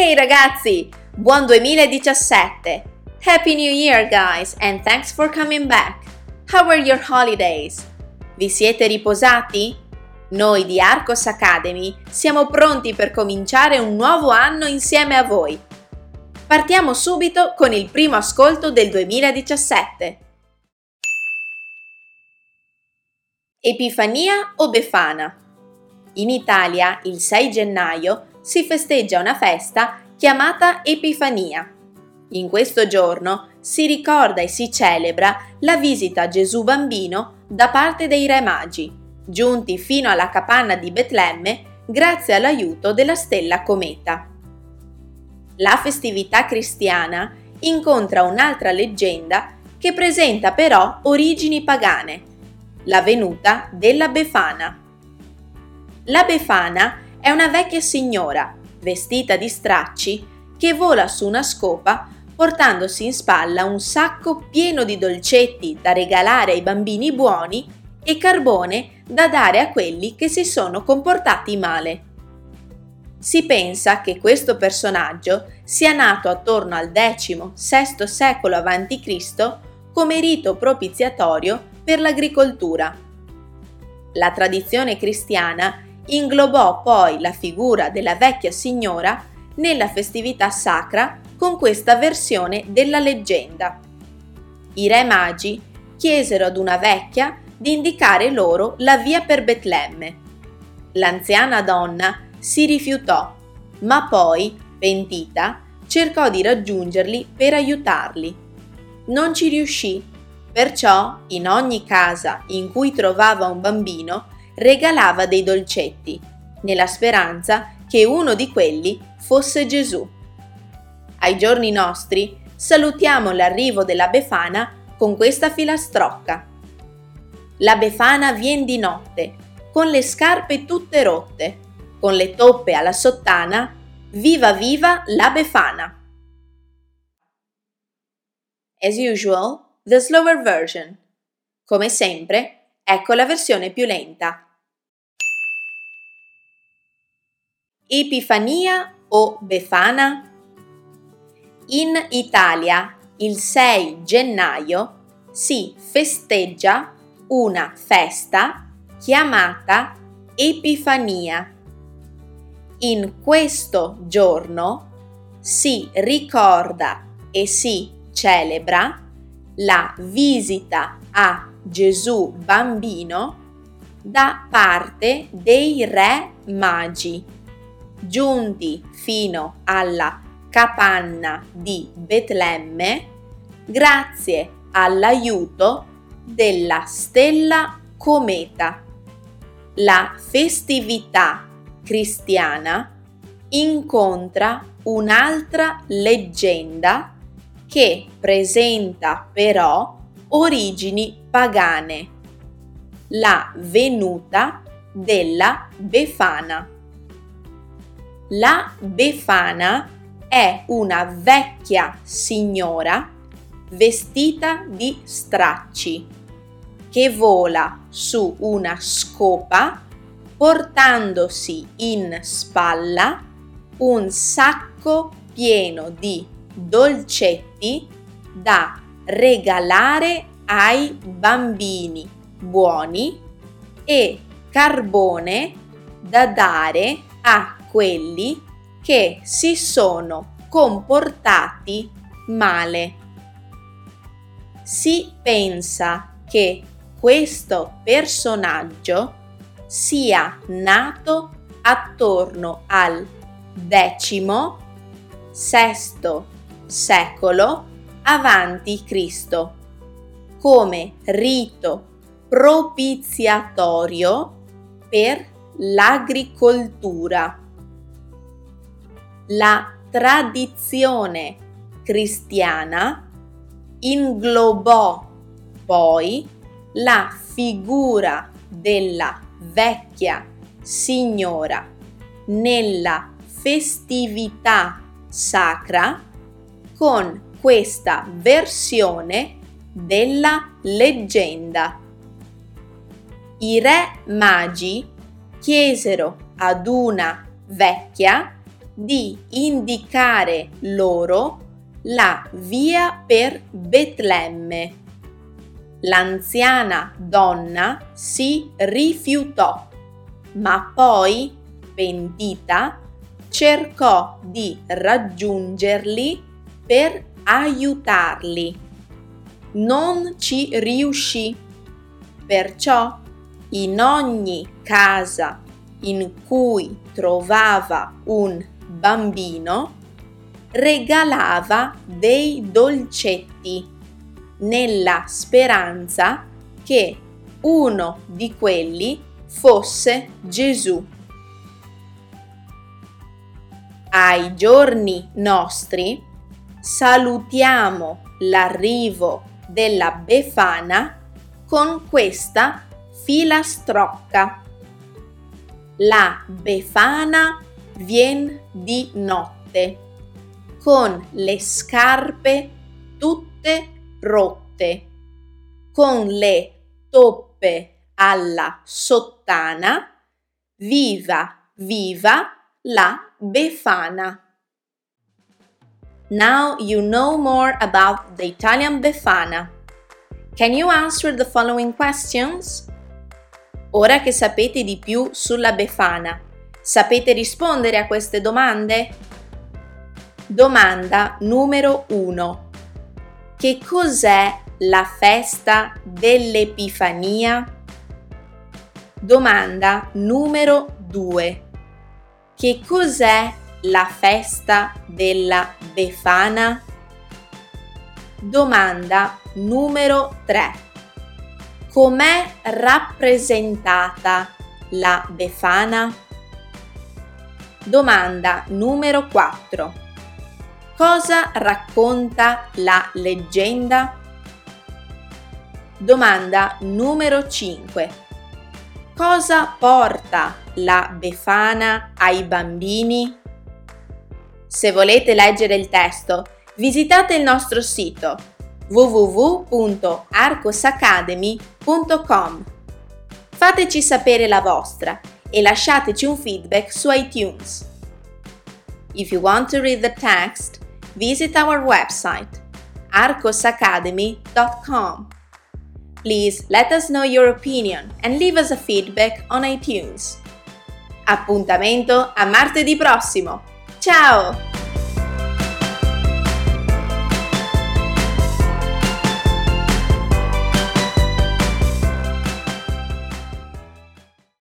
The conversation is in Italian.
Hey ragazzi, buon 2017! Happy New Year guys and thanks for coming back! How were your holidays? Vi siete riposati? Noi di Arcos Academy siamo pronti per cominciare un nuovo anno insieme a voi. Partiamo subito con il primo ascolto del 2017. Epifania o Befana? In Italia il 6 gennaio si festeggia una festa chiamata Epifania. In questo giorno si ricorda e si celebra la visita a Gesù bambino da parte dei Re Magi, giunti fino alla capanna di Betlemme grazie all'aiuto della stella cometa. La festività cristiana incontra un'altra leggenda che presenta però origini pagane, la venuta della Befana. La Befana è una vecchia signora, vestita di stracci, che vola su una scopa portandosi in spalla un sacco pieno di dolcetti da regalare ai bambini buoni e carbone da dare a quelli che si sono comportati male. Si pensa che questo personaggio sia nato attorno al X-VI secolo a.C. come rito propiziatorio per l'agricoltura. La tradizione cristiana inglobò poi la figura della vecchia signora nella festività sacra con questa versione della leggenda. I re magi chiesero ad una vecchia di indicare loro la via per Betlemme. L'anziana donna si rifiutò, ma poi, pentita, cercò di raggiungerli per aiutarli. Non ci riuscì, perciò in ogni casa in cui trovava un bambino regalava dei dolcetti, nella speranza che uno di quelli fosse Gesù. Ai giorni nostri salutiamo l'arrivo della Befana con questa filastrocca. La Befana vien di notte, con le scarpe tutte rotte, con le toppe alla sottana, viva viva la Befana! As usual, the slower version. Come sempre, ecco la versione più lenta. Epifania o Befana? In Italia il 6 gennaio si festeggia una festa chiamata Epifania. In questo giorno si ricorda e si celebra la visita a Gesù bambino da parte dei re magi giunti fino alla capanna di Betlemme grazie all'aiuto della stella cometa. La festività cristiana incontra un'altra leggenda che presenta però origini pagane, la venuta della Befana. La Befana è una vecchia signora vestita di stracci che vola su una scopa portandosi in spalla un sacco pieno di dolcetti da regalare ai bambini buoni e carbone da dare a quelli che si sono comportati male. Si pensa che questo personaggio sia nato attorno al X VI secolo avanti Cristo come rito propiziatorio per l'agricoltura la tradizione cristiana inglobò poi la figura della vecchia signora nella festività sacra con questa versione della leggenda. I re magi chiesero ad una vecchia di indicare loro la via per Betlemme. L'anziana donna si rifiutò, ma poi, pentita, cercò di raggiungerli per aiutarli. Non ci riuscì, perciò in ogni casa in cui trovava un bambino, regalava dei dolcetti nella speranza che uno di quelli fosse Gesù. Ai giorni nostri salutiamo l'arrivo della Befana con questa filastrocca. La Befana vien di notte con le scarpe tutte rotte, con le toppe alla sottana, viva, viva la Befana. Now you know more about the Italian Befana. Can you answer the following questions? Ora che sapete di più sulla Befana, sapete rispondere a queste domande? Domanda numero 1. Che cos'è la festa dell'Epifania? Domanda numero 2. Che cos'è la festa della Befana? Domanda numero 3. Com'è rappresentata la Befana? Domanda numero 4. Cosa racconta la leggenda? Domanda numero 5. Cosa porta la Befana ai bambini? Se volete leggere il testo, visitate il nostro sito www.arcosacademy.com. Fateci sapere la vostra e lasciateci un feedback su iTunes. If you want to read the text, visit our website arcosacademy.com. Please let us know your opinion and leave us a feedback on iTunes. Appuntamento a martedì prossimo! Ciao!